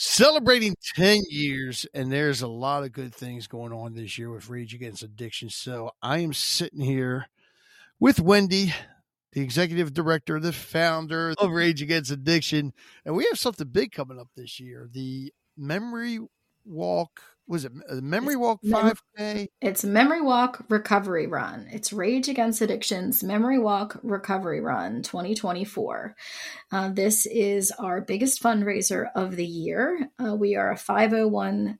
celebrating 10 years and there's a lot of good things going on this year with rage against addiction so i am sitting here with wendy the executive director the founder of rage against addiction and we have something big coming up this year the memory walk was it a memory walk 5k it's memory walk recovery run. It's rage against addictions memory walk recovery run 2024 uh, this is our biggest fundraiser of the year. Uh, we are a 501c3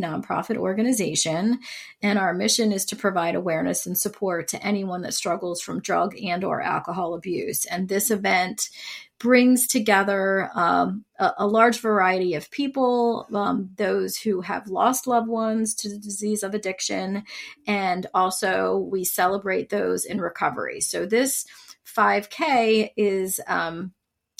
nonprofit organization and our mission is to provide awareness and support to anyone that struggles from drug and or alcohol abuse. And this event brings together um, a, a, large variety of people, um, those who have lost loved ones to the disease of addiction, and also we celebrate those in recovery. So this 5K is um,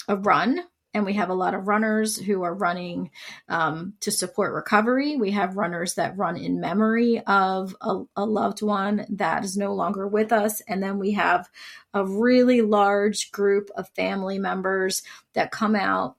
a run and we have a lot of runners who are running um, to support recovery. We have runners that run in memory of a, a, loved one that is no longer with us. And then we have a really large group of family members that come out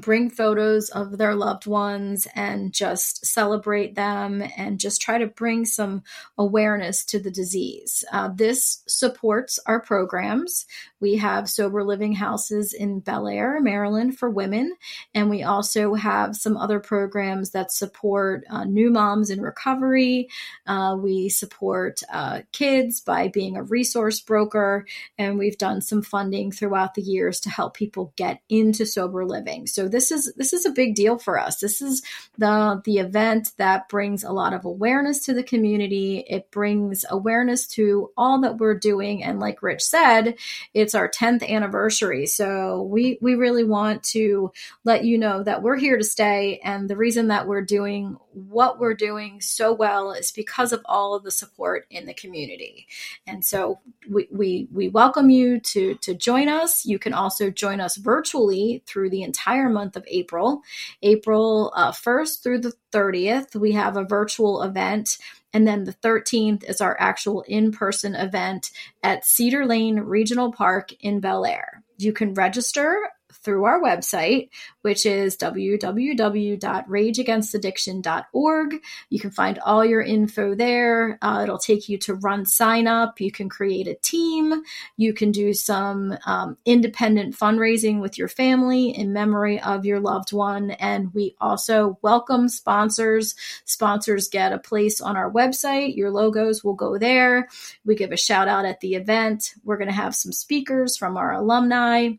bring photos of their loved ones and just celebrate them and just try to bring some awareness to the disease. Uh, this supports our programs. We have sober living houses in Bel Air, Maryland for women, and we also have some other programs that support uh, new moms in recovery. Uh, we support uh, kids by being a resource broker, and we've done some funding throughout the years to help people get into sober living. So this is this is a big deal for us. This is the the event that brings a lot of awareness to the community. It brings awareness to all that we're doing, and like Rich said, it's our 10th anniversary. So we we really want to let you know that we're here to stay, and the reason that we're doing what we're doing so well is because of all of the support in the community. And so we, we, we welcome you to, to join us. You can also join us virtually through the entire month of April. April uh, 1st through the 30th, we have a virtual event. And then the 13th is our actual in person event at Cedar Lane Regional Park in Bel Air. You can register through our website, which is www.rageagainstaddiction.org. You can find all your info there. Uh, it'll take you to run sign up. You can create a team. You can do some um, independent fundraising with your family in memory of your loved one. And we also welcome sponsors. Sponsors get a place on our website. Your logos will go there. We give a shout out at the event. We're going to have some speakers from our alumni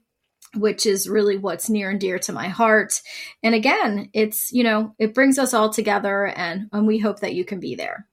which is really what's near and dear to my heart. And again, it's, you know, it brings us all together and, and we hope that you can be there.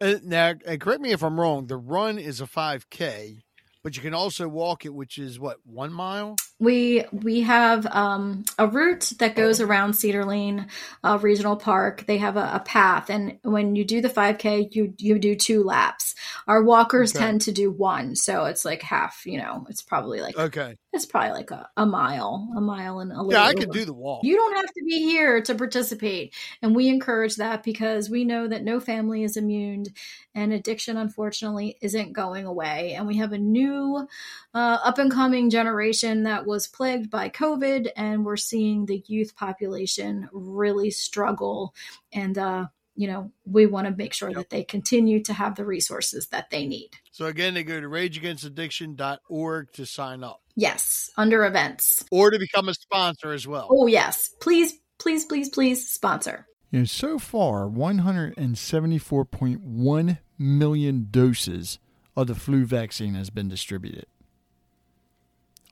Uh, now, correct me if I'm wrong, the run is a 5K, but you can also walk it, which is what, one mile? we we have um, a route that goes around Cedar Lane uh, Regional Park. They have a, a, path, and when you do the 5K, you you do two laps. Our walkers okay. tend to do one, so it's like half. You know, it's probably like okay, it's probably like a, a mile, a mile and a little. Yeah, I could do the walk. You don't have to be here to participate, and we encourage that because we know that no family is immune, and addiction unfortunately isn't going away, and we have a new uh, up and coming generation that was plagued by COVID, and we're seeing the youth population really struggle. And, uh, you know, we want to make sure yep. that they continue to have the resources that they need. So, again, they go to rageagainstaddiction.org to sign up. Yes, under events. Or to become a sponsor as well. Oh, yes. Please, please, please, please sponsor. You know, so far, 174.1 million doses of the flu vaccine has been distributed.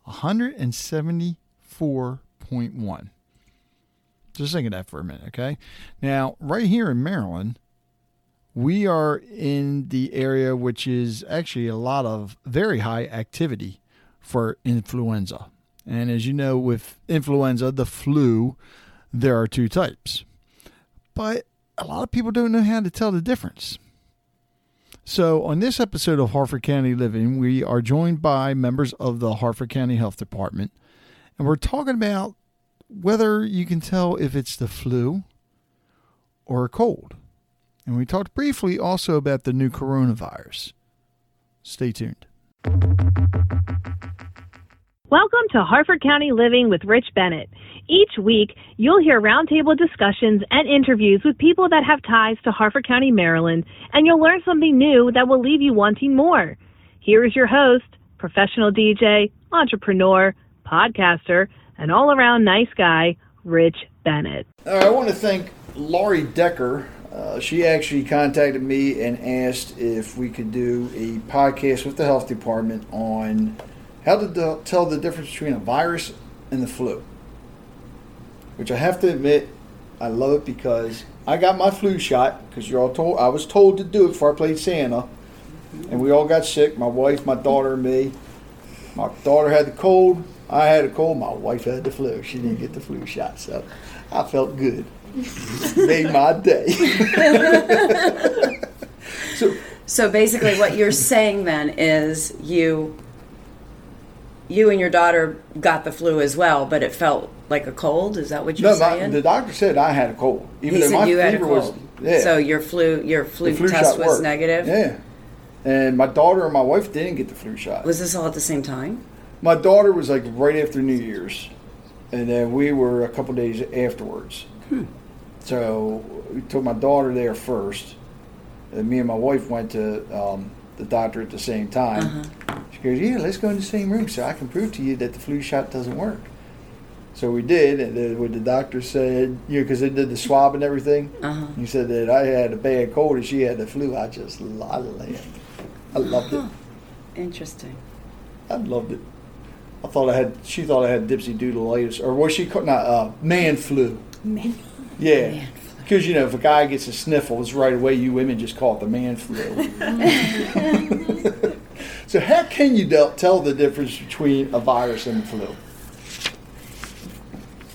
174.1. Just think of that for a minute, okay? Now, right here in Maryland, we are in the area which is actually a lot of very high activity for influenza. And as you know, with influenza, the flu, there are two types. But a lot of people don't know how to tell the difference. So, on this episode of Harford County Living, we are joined by members of the Harford County Health Department, and we're talking about whether you can tell if it's the flu or a cold. And we talked briefly also about the new coronavirus. Stay tuned. Welcome to Harford County Living with Rich Bennett. Each week, you'll hear roundtable discussions and interviews with people that have ties to Harford County, Maryland, and you'll learn something new that will leave you wanting more. Here is your host, professional DJ, entrepreneur, podcaster, and all around nice guy, Rich Bennett. Uh, I want to thank Laurie Decker. Uh, she actually contacted me and asked if we could do a podcast with the health department on how to tell the difference between a virus and the flu. Which I have to admit, I love it because I got my flu shot because you're all told I was told to do it before I played Santa, and we all got sick. My wife, my daughter, and me. My daughter had the cold. I had a cold. My wife had the flu. She didn't get the flu shot, so I felt good. Made my day. so So basically, what you're saying then is you, you and your daughter got the flu as well, but it felt like a cold. Is that what you're no, my, saying? the doctor said I had a cold. Even he though said my you had a fever cold. was yeah. So your flu, your flu, flu test was worked. negative. Yeah. And my daughter and my wife didn't get the flu shot. Was this all at the same time? My daughter was like right after New Year's, and then we were a couple days afterwards. Hmm. So we took my daughter there first, and me and my wife went to um, the doctor at the same time. Uh-huh. She goes, "Yeah, let's go in the same room so I can prove to you that the flu shot doesn't work." So we did, and then what the doctor said, you know, because they did the swab and everything. Uh-huh. He said that I had a bad cold and she had the flu. I just, I laughed. I loved it. Interesting. I loved it. I thought I had. She thought I had dipsy doodleitis, or was she called not uh, man flu? Man. Yeah, because you know if a guy gets a sniffles right away, you women just call it the man flu. so how can you del- tell the difference between a virus and the flu?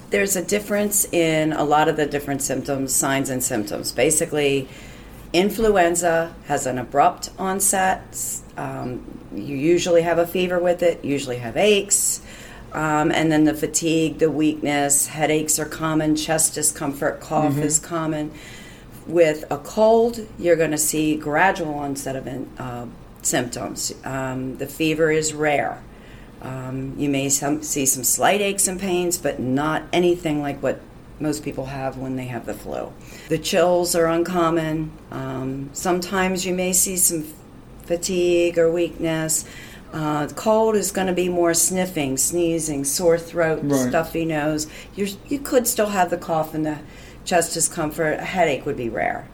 There's a difference in a lot of the different symptoms, signs, and symptoms. Basically, influenza has an abrupt onset. Um, you usually have a fever with it, usually have aches. Um, and then the fatigue, the weakness, headaches are common, chest discomfort, cough is common. With a cold, you're going to see gradual onset of uh, symptoms. Um, the fever is rare. Um, you may some, see some slight aches and pains, but not anything like what most people have when they have the flu. The chills are uncommon. Um, sometimes you may see some fatigue or weakness. Uh, cold is going to be more sniffing, sneezing, sore throat, Right. stuffy nose. You're, you could still have the cough and the chest discomfort. A headache would be rare.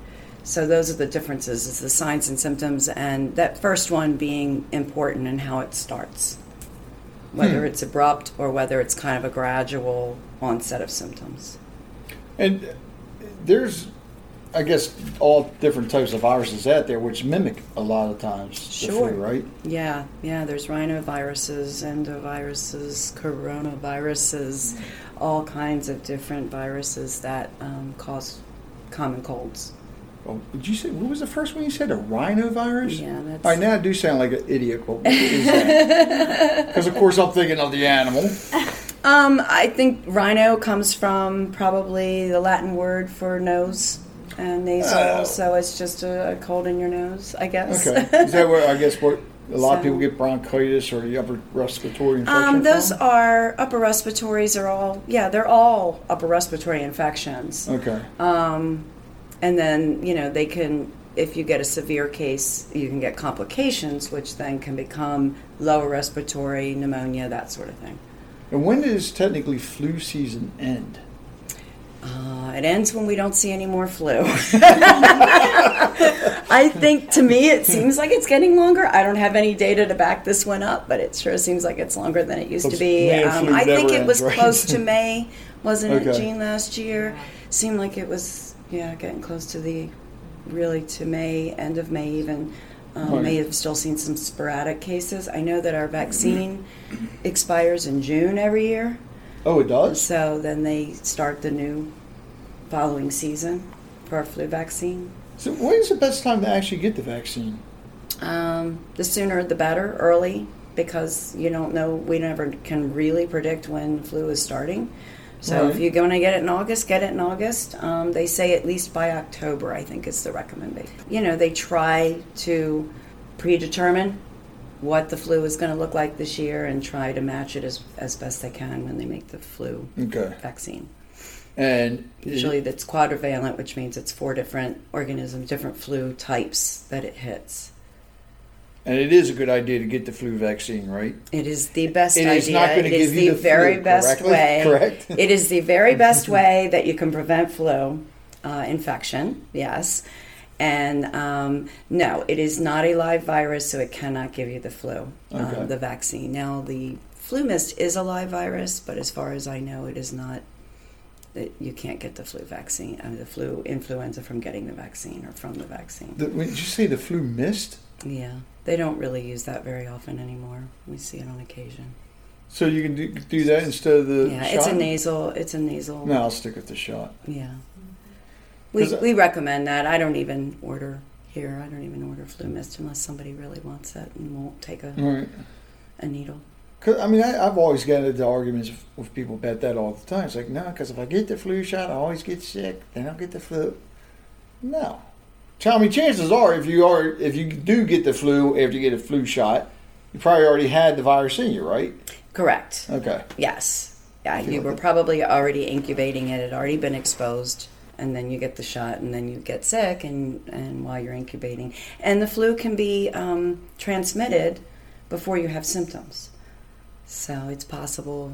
So those are the differences: is the signs and symptoms, and that first one being important and how it starts, whether it's abrupt or whether it's kind of a gradual onset of symptoms. And there's, I guess, all different types of viruses out there which mimic a lot of times the Sure. flu, right? Yeah, yeah. There's rhinoviruses, endoviruses, coronaviruses, all kinds of different viruses that um, cause common colds. Oh, did you say what was the first one you said? A rhinovirus? Yeah, that's- All right, now I do sound like an idiot. But what is that? Because of course I'm thinking of the animal. Um, I think rhino comes from probably the Latin word for nose and nasal, Oh. so it's just a, a cold in your nose, I guess. Okay, is that where I guess what a lot of people get bronchitis or the upper respiratory infection Um, those from? are upper respiratories are all yeah they're all upper respiratory infections. Okay. Um, and then, you know, they can, if you get a severe case, you can get complications, which then can become lower respiratory, pneumonia, that sort of thing. And when does technically flu season end? Uh, it ends when we don't see any more flu. I think to me it seems like it's getting longer. I don't have any data to back this one up, but it sure seems like it's longer than it used to be. Um, I think never it was ends, right? close to May, wasn't it, Okay. Gene, last year? Seemed like it was, yeah, getting close to the, really to May, end of May even. Um, Right. May have still seen some sporadic cases. I know that our vaccine expires in June every year. Oh, it does. So then they start the new following season for our flu vaccine. So when's the best time to actually get the vaccine? Um, the sooner the better, early, because you don't know, we never can really predict when flu is starting. So if you're going to get it in August, get it in August. Um, they say at least by October, I think is the recommendation. You know, they try to predetermine what the flu is going to look like this year and try to match it as, as best they can when they make the flu Okay. vaccine. And Usually that's quadrivalent, which means it's four different organisms, different flu types that it hits. and it is a good idea to get the flu vaccine, right? It is the best It idea. is not gonna it is give you the the very flu, best correctly? way. Correct? It is the very best way that you can prevent flu uh, infection. Yes. And um, no, it is not a live virus, so it cannot give you the flu, Okay. um, the vaccine. Now, the flu mist is a live virus, but as far as I know, it is not. It, you can't get the flu vaccine, uh, the flu influenza from getting the vaccine or from the vaccine. The, did you say the flu mist? Yeah, they don't really use that very often anymore. We see it on occasion. So you can do, do that instead of the Yeah, shot? it's a nasal. It's a nasal. No, I'll stick with the shot. Yeah. We, we recommend that. I don't even order here. I don't even order flu mist unless somebody really wants it and won't take a, right. a needle. Cause, I mean, I, I've always gotten into arguments with, people about that all the time. It's like, no, because if I get the flu shot, I always get sick. Then I'll get the flu. No. Tell me, chances are, if you are, if you do get the flu after you get a flu shot, you probably already had the virus in you, right? Correct. Okay. Yes. Yeah, you like were it- probably already incubating it. It had already been exposed. And then you get the shot, and then you get sick, and, and while you're incubating. And the flu can be um, transmitted before you have symptoms. So it's possible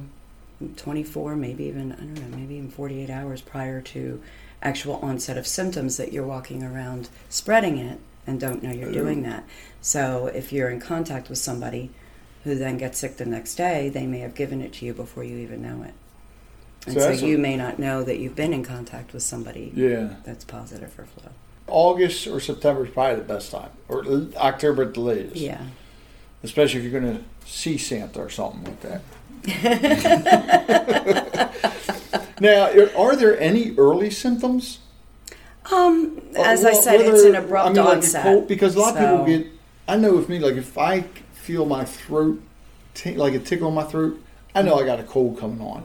24, maybe even, I don't know, maybe even 48 hours prior to actual onset of symptoms that you're walking around spreading it and don't know you're doing that. So if you're in contact with somebody who then gets sick the next day, they may have given it to you before you even know it. And So so, that's a- you may not know that you've been in contact with somebody Yeah. that's positive for flu. August or September is probably the best time, or October at the latest. Yeah. Especially if you're going to see Santa or something like that. now, are there any early symptoms? Um, as I Well, said, it's an abrupt I mean, like a onset. cold- because a lot of people get. I know with me, like if I feel my throat, t- like a tickle in my throat, I know I got a cold coming on,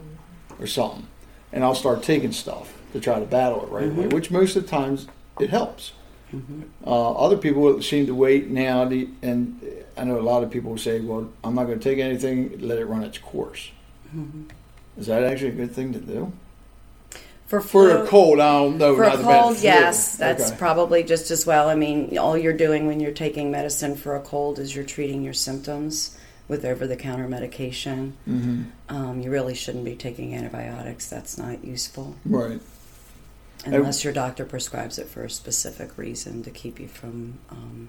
or something, and I'll start taking stuff to try to battle it right Mm-hmm. away. Which most of the times it helps. Uh, other people seem to wait now, the- and I know a lot of people say, "Well, I'm not going to take anything; let it run its course." Mm-hmm. Is that actually a good thing to do for for a cold? I don't know. For a cold, yes, that's Okay. probably just as well. I mean, all you're doing when you're taking medicine for a cold is you're treating your symptoms with over-the-counter medication. Mhm. Um, you really shouldn't be taking antibiotics. That's not useful right. unless your doctor prescribes it for a specific reason to keep you from, um,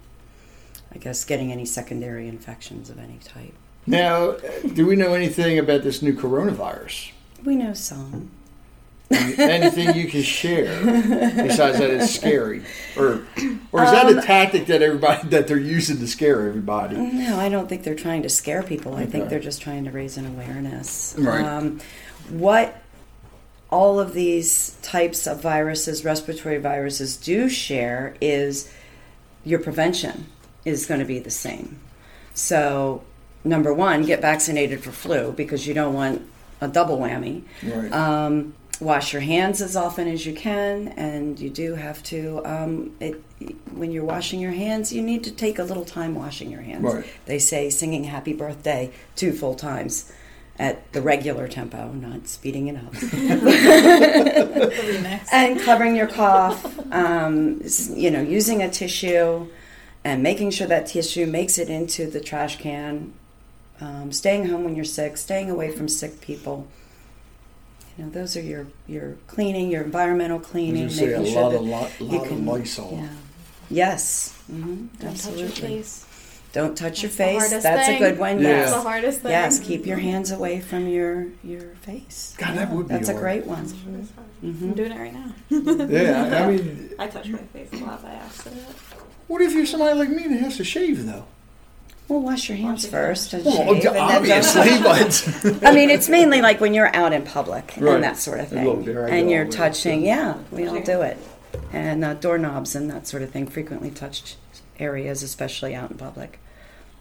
I guess, getting any secondary infections of any type. Now, do we know anything about this new coronavirus? We know some. Anything you can share besides that it's scary, or or is that Um, a tactic that everybody that they're using to scare everybody? No, I don't think they're trying to scare people. I think they're just trying to raise an awareness. Right. Um, what all of these types of viruses, respiratory viruses, do share is your prevention is going to be the same. So, number one, get vaccinated for flu because you don't want a double whammy. Right. Um, wash your hands as often as you can, and you do have to. Um, it, when you're washing your hands, you need to take a little time washing your hands. Right. They say singing "Happy Birthday" two full times at the regular tempo, not speeding it up, and covering your cough. Um, you know, using a tissue and making sure that tissue makes it into the trash can. Um, staying home when you're sick, staying away from sick people. You know, those are your your cleaning, your environmental cleaning, gonna say a sure lot of lot, you lot of. Lysol. Yeah. Yes. hmm Don't Absolutely. touch your face. Don't touch your That's the face. hardest That's thing. a good one. Yes. That's the hardest thing. Yes. Keep your hands away from your your face. God, that would be That's a great one. I'm hmm doing it right now. Yeah, I- I mean, I touch my face a lot by accident. what if you're somebody like me that has to shave though? Well, wash your hands Wash your first and Well, shave. and then don't obviously, but I mean, it's mainly like when you're out in public Right. and that sort of And look, thing, there I and go you're with it. touching. Yeah, we all do it, and uh, doorknobs and that sort of thing. Frequently touched areas, especially out in public.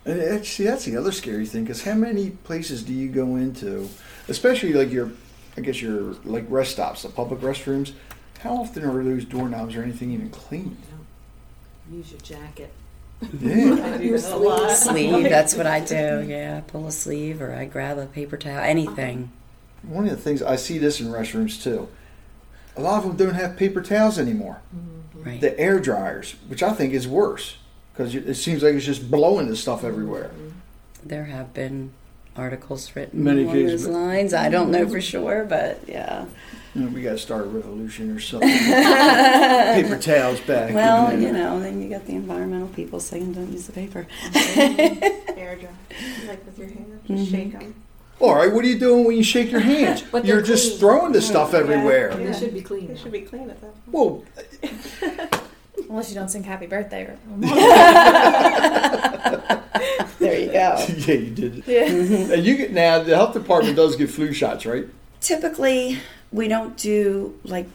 And it- see, that's the other scary thing because how many places do you go into, especially like your, I guess your like rest stops, the public restrooms. How often are those doorknobs or anything even clean? Use your jacket. Yeah. I do that a lot. sleeve. That's what I do. Yeah, pull a sleeve, or I grab a paper towel. Anything. One of the things I see this in restrooms too. A lot of them don't have paper towels anymore. Right. The air dryers, which I think is worse because it seems like it's just blowing this stuff everywhere. Mm-hmm. There have been articles written Many along cases, those lines. I don't know for sure, but yeah. You know, we got to start a revolution or something. paper towels back. Well, you know, then you got the environmental people saying don't use the paper. Air dry. Like with your hands, just Mhm. shake them. All right, what are you doing when you shake your hands? But You're they're just clean. throwing this stuff Yeah. everywhere. Yeah. They should be clean. They should be clean at that point. Well, Unless you don't sing happy birthday. Or, there you go. yeah, you did it. yeah. And you get now. The health department does give flu shots, right? Typically, we don't do like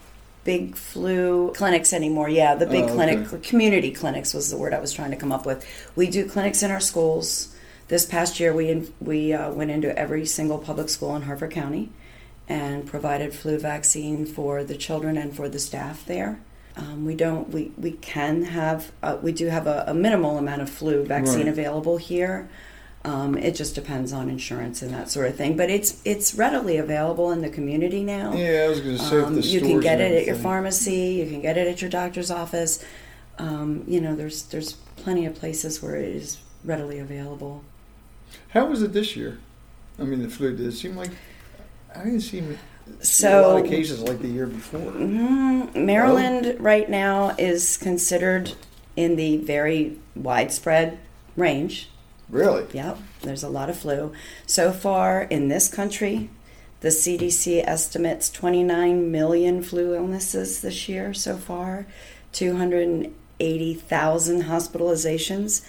big flu clinics anymore. Yeah, the big Oh, clinic, okay. community clinics was the word I was trying to come up with. We do clinics in our schools. This past year, we we uh, went into every single public school in Harford County and provided flu vaccine for the children and for the staff there. Um, we don't. We, we can have. Uh, we do have a, a minimal amount of flu vaccine Right. available here. Um, it just depends on insurance and that sort of thing. But it's it's readily available in the community now. Yeah, I was going to say Um, you can get it at your pharmacy. You can get it at your doctor's office. Um, you know, there's there's plenty of places where it is readily available. How was it this year? I mean, the flu. Did it seem like I didn't see, see a lot So of cases like the year before? Mhm. Maryland right now is considered in the very widespread range. Really? Yep, there's a lot of flu. So far in this country, the CDC estimates 29 million flu illnesses this year so far, 280,000 hospitalizations,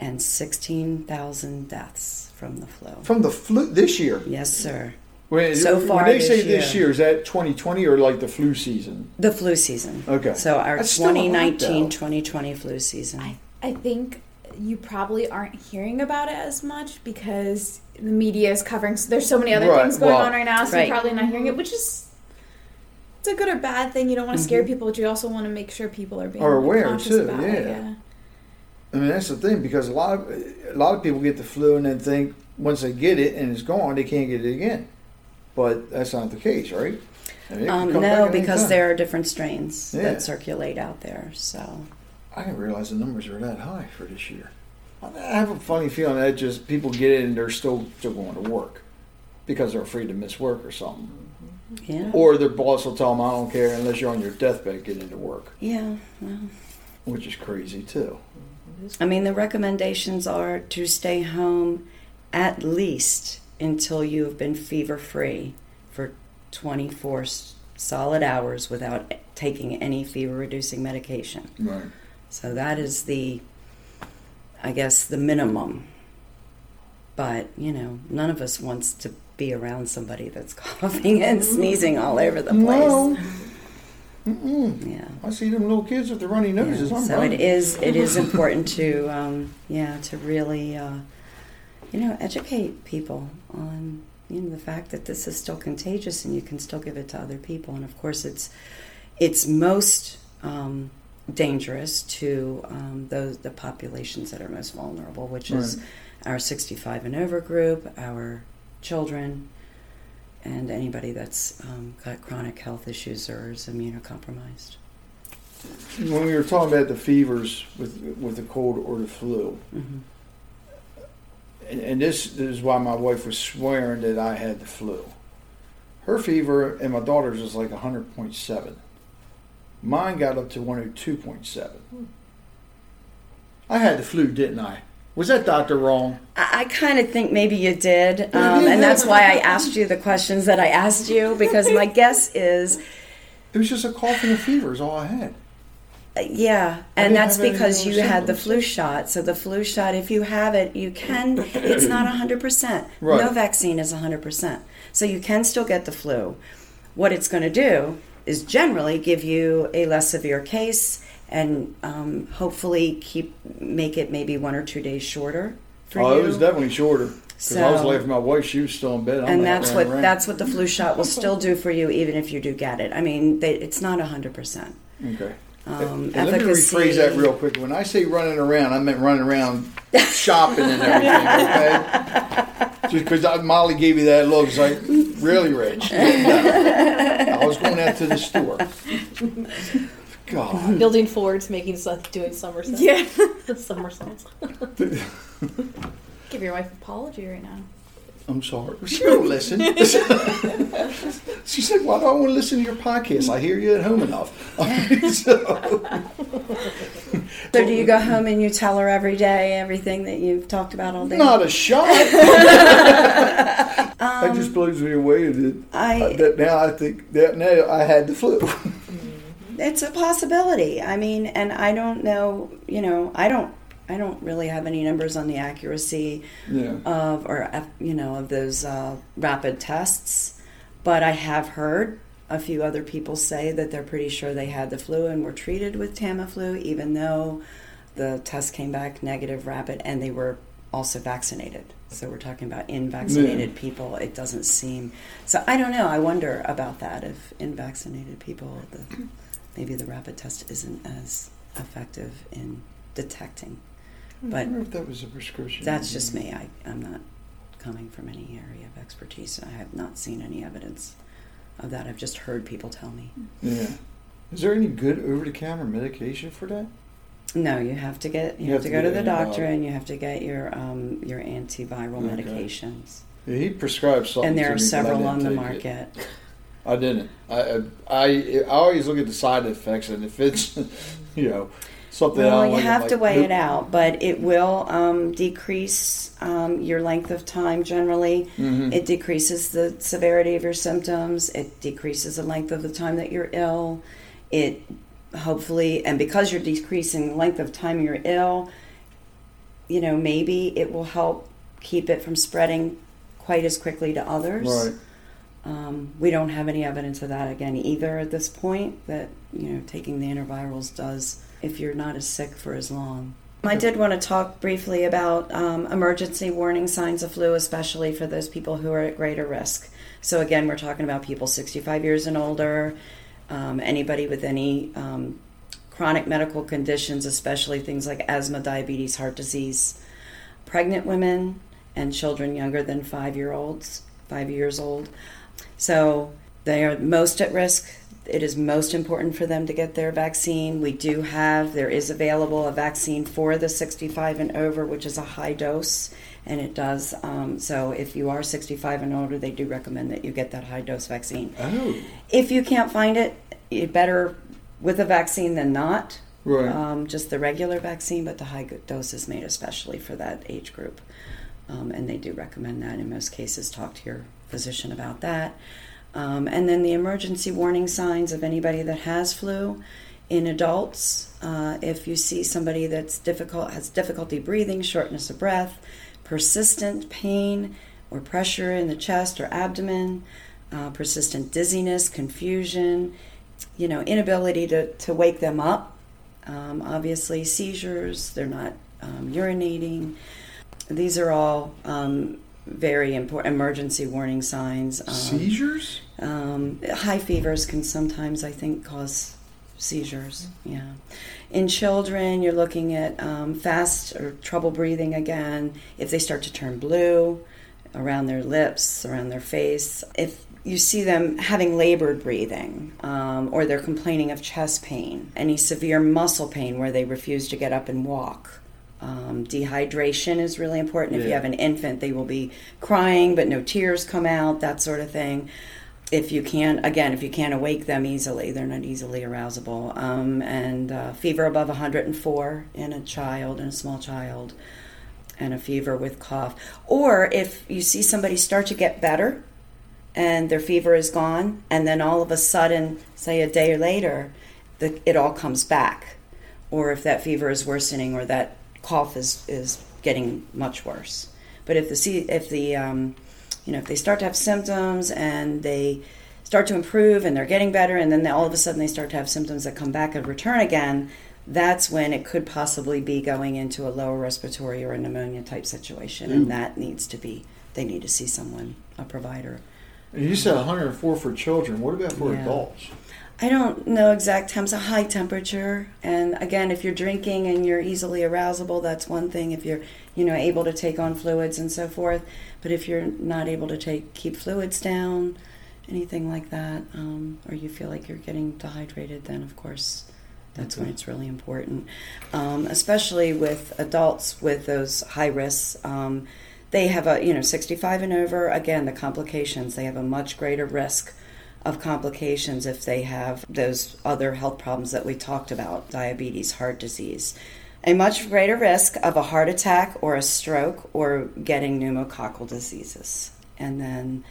and 16,000 deaths from the flu. From the flu this year? Yes, sir. When, So far when they this say this year. year, is that 2020 or like the flu season? The flu season. Okay. So our That's still a lot, 2019 though. 2020 flu season. I, I think you probably aren't hearing about it as much because the media is covering. There's so many other Right, things going well- on right now, so Right. you're probably not hearing it, which is. It's a good or bad thing. You don't want to scare Mhm. people, but you also want to make sure people are being Are aware, conscious too, about it. yeah. Yeah. I mean, that's the thing because a lot of a lot of people get the flu and then think once they get it and it's gone, they can't get it again. But that's not the case, right? I mean, Um, no, back at any because there are different strains Yeah. that circulate out there. So I didn't realize the numbers are that high for this year. I I have a funny feeling that just people get it and they're still still going to work because they're afraid to miss work or something, yeah, or their boss will tell them, "I don't care unless you're on your deathbed, get into work," yeah. Well, which is crazy too. I mean, the recommendations are to stay home at least until you have been fever free for 24 solid hours without taking any fever reducing medication. Right. So that is the, I guess, the minimum. But, you know, none of us wants to be around somebody that's coughing and sneezing all over the place. No. Mm-mm. Yeah. I see them little kids with the runny noses. Yeah, so running. it is it is important to um, yeah to really uh, you know educate people on you know the fact that this is still contagious and you can still give it to other people and of course it's it's most um, dangerous to um, those the populations that are most vulnerable which is our 65 and over group our children and anybody that's um, got chronic health issues or is immunocompromised when we were talking about the fevers with with the cold or the flu, hmm and, and this, this is why my wife was swearing that I had the flu. Her fever and my daughter's was like 100.7. Mine got up to 102.7. I had the flu, didn't I? Was that doctor wrong? I, I kind of think maybe you did, um, and that's why I asked you the questions that I asked you because my guess is, It was just a cough and a fever is all I had. uh, yeah, and that's because you had the flu shot. So the flu shot, if you have it, you can. It's not hundred percent. Right. No vaccine is hundred percent. So you can still get the flu. What it's going to do is generally give you a less severe case and um, hopefully keep make it maybe one or two days shorter for oh, you. it was definitely shorter. Because I was So- late for my wife. She was still in bed. I'm and that's what around. that's what the flu shot will still do for you even if you do get it i mean they, it's not 100% Okay. um, And let me rephrase that real quick. When I say running around, I meant running around shopping and everything. Okay, just because Molly gave you that look, it's like really rich. No. I was going out to the store. God, Building forwards, making stuff, doing somersaults. Yeah. somersaults. Give your wife an apology right now. I'm sorry. She don't listen. She's like, "Why do I want to listen to your podcast? I hear you at home enough." so, So do you go home and you tell her every day everything that you've talked about all day? not a shot. that just um, blows me away. That, I- uh, that now I think that now I had the flu. It's a possibility. I mean, and I don't know. You know, I don't. I don't really have any numbers on the accuracy yeah. of, or you know, of those uh, rapid tests, but I have heard a few other people say that they're pretty sure they had the flu and were treated with Tamiflu, even though the test came back negative rapid, and they were also vaccinated. So we're talking about in vaccinated people. It doesn't seem. So I don't know. I wonder about that. If in vaccinated people, the, maybe the rapid test isn't as effective in detecting. I But wonder if that was a prescription. that's just me. I, I'm not coming from any area of expertise. I have not seen any evidence of that. I've just heard people tell me. Yeah. Is there any good over-the-counter medication for that? No, you have to get you, have, to go to the doctor and you have to get your um, your antiviral Okay. medications. Yeah, he prescribed something. and there to are several on the take it. market. I didn't. I, I I I always look at the side effects, and if it's you know something, Well, you like, have like, to weigh nope. it out, but it will um, decrease um, your length of time generally. Mhm. It decreases the severity of your symptoms. It decreases the length of the time that you're ill. It hopefully, and because you're decreasing the length of time you're ill, you know, maybe it will help keep it from spreading quite as quickly to others. Right. Um, we don't have any evidence of that again either at this point. That you know, taking the antivirals does if you're not as sick for as long. I did want to talk briefly about um, emergency warning signs of flu, especially for those people who are at greater risk. So again, we're talking about people 65 years and older, um, anybody with any um, chronic medical conditions, especially things like asthma, diabetes, heart disease, pregnant women, and children younger than five year olds, five years old. So they are most at risk. It is most important for them to get their vaccine. We do have, there is available a vaccine for the 65 and over, which is a high dose, and it does. Um, so if you are 65 and older, they do recommend that you get that high dose vaccine. Oh, If you can't find it, it better with a vaccine than not. right. Um, just the regular vaccine, but the high dose is made especially for that age group. Um, and they do recommend that in most cases. Talk to your physician about that. Um, and then the emergency warning signs of anybody that has flu in adults. Uh, if you see somebody that's difficult, has difficulty breathing, shortness of breath, persistent pain or pressure in the chest or abdomen, uh, persistent dizziness, confusion, you know, inability to, to wake them up. Um, obviously, seizures, they're not um, urinating. These are all um, very important emergency warning signs. Um, Seizures? um, high fevers can sometimes, I think, cause seizures. Yeah. In children, you're looking at um, fast or trouble breathing again. If they start to turn blue around their lips, around their face. If you see them having labored breathing, um, or they're complaining of chest pain, any severe muscle pain where they refuse to get up and walk. Um, dehydration is really important. If you have an infant, they will be crying, but no tears come out, that sort of thing. If you can't, again, if you can't awake them easily, they're not easily arousable. Um, and uh, fever above 104 in a child, in a small child, and a fever with cough. Or if you see somebody start to get better and their fever is gone, and then all of a sudden, say a day later, the, it all comes back. Or if that fever is worsening or that cough is, is getting much worse. But if the if the um, you know if they start to have symptoms and they start to improve and they're getting better, and then they, all of a sudden they start to have symptoms that come back and return again, that's when it could possibly be going into a lower respiratory or a pneumonia type situation, and that needs to be they need to see someone, a provider. And you said 104 for children. What about for Yeah. adults? I don't know exact temps, a high temperature. And again, if you're drinking and you're easily arousable, that's one thing. If you're, you know, able to take on fluids and so forth. But if you're not able to take keep fluids down, anything like that, um, or you feel like you're getting dehydrated, then of course that's when it's really important. Um, especially with adults with those high risks. Um, they have a, you know, 65 and over, again, the complications, they have a much greater risk of complications if they have those other health problems that we talked about diabetes, heart disease. A much greater risk of a heart attack or a stroke or getting pneumococcal diseases. And then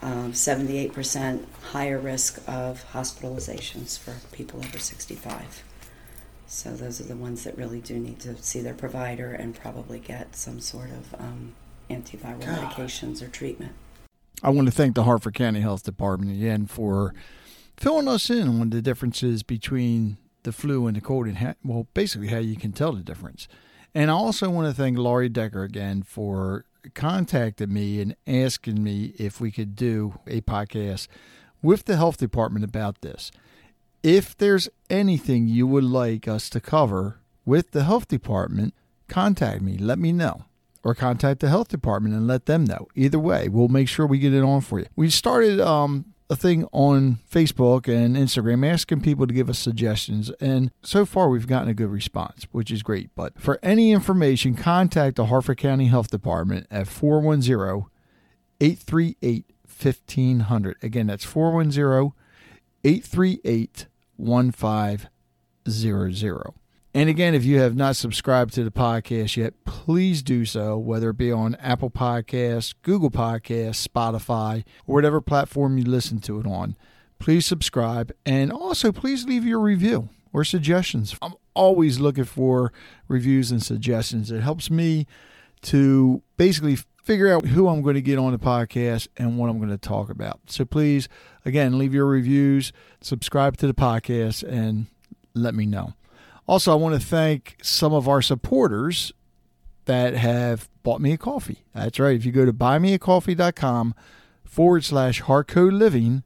um, 78% higher risk of hospitalizations for people over 65. So those are the ones that really do need to see their provider and probably get some sort of um, antiviral God. medications or treatment. I want to thank the Harford County Health Department again for filling us in on the differences between the flu and the cold and how, well, basically how you can tell the difference. And I also want to thank Laurie Decker again for contacting me and asking me if we could do a podcast with the health department about this. If there's anything you would like us to cover with the health department, contact me. Let me know. Or contact the health department and let them know. Either way, we'll make sure we get it on for you. We started um, a thing on Facebook and Instagram asking people to give us suggestions. And so far, we've gotten a good response, which is great. But for any information, contact the Harford County Health Department at 410 838 1500. Again, that's 410 838 1500. And again, if you have not subscribed to the podcast yet, please do so, whether it be on Apple Podcasts, Google Podcasts, Spotify, or whatever platform you listen to it on. Please subscribe and also please leave your review or suggestions. I'm always looking for reviews and suggestions. It helps me to basically figure out who I'm going to get on the podcast and what I'm going to talk about. So please, again, leave your reviews, subscribe to the podcast, and let me know. Also, I want to thank some of our supporters that have bought me a coffee. That's right. If you go to buymeacoffee.com forward slash Harco living,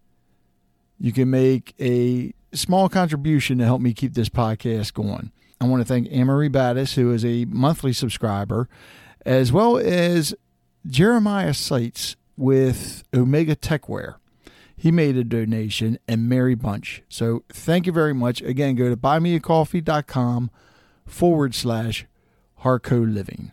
you can make a small contribution to help me keep this podcast going. I want to thank Amory Battis, who is a monthly subscriber, as well as Jeremiah Seitz with Omega Techwear. He made a donation and Mary Bunch. So thank you very much. Again, go to buymeacoffee.com forward slash Harco living.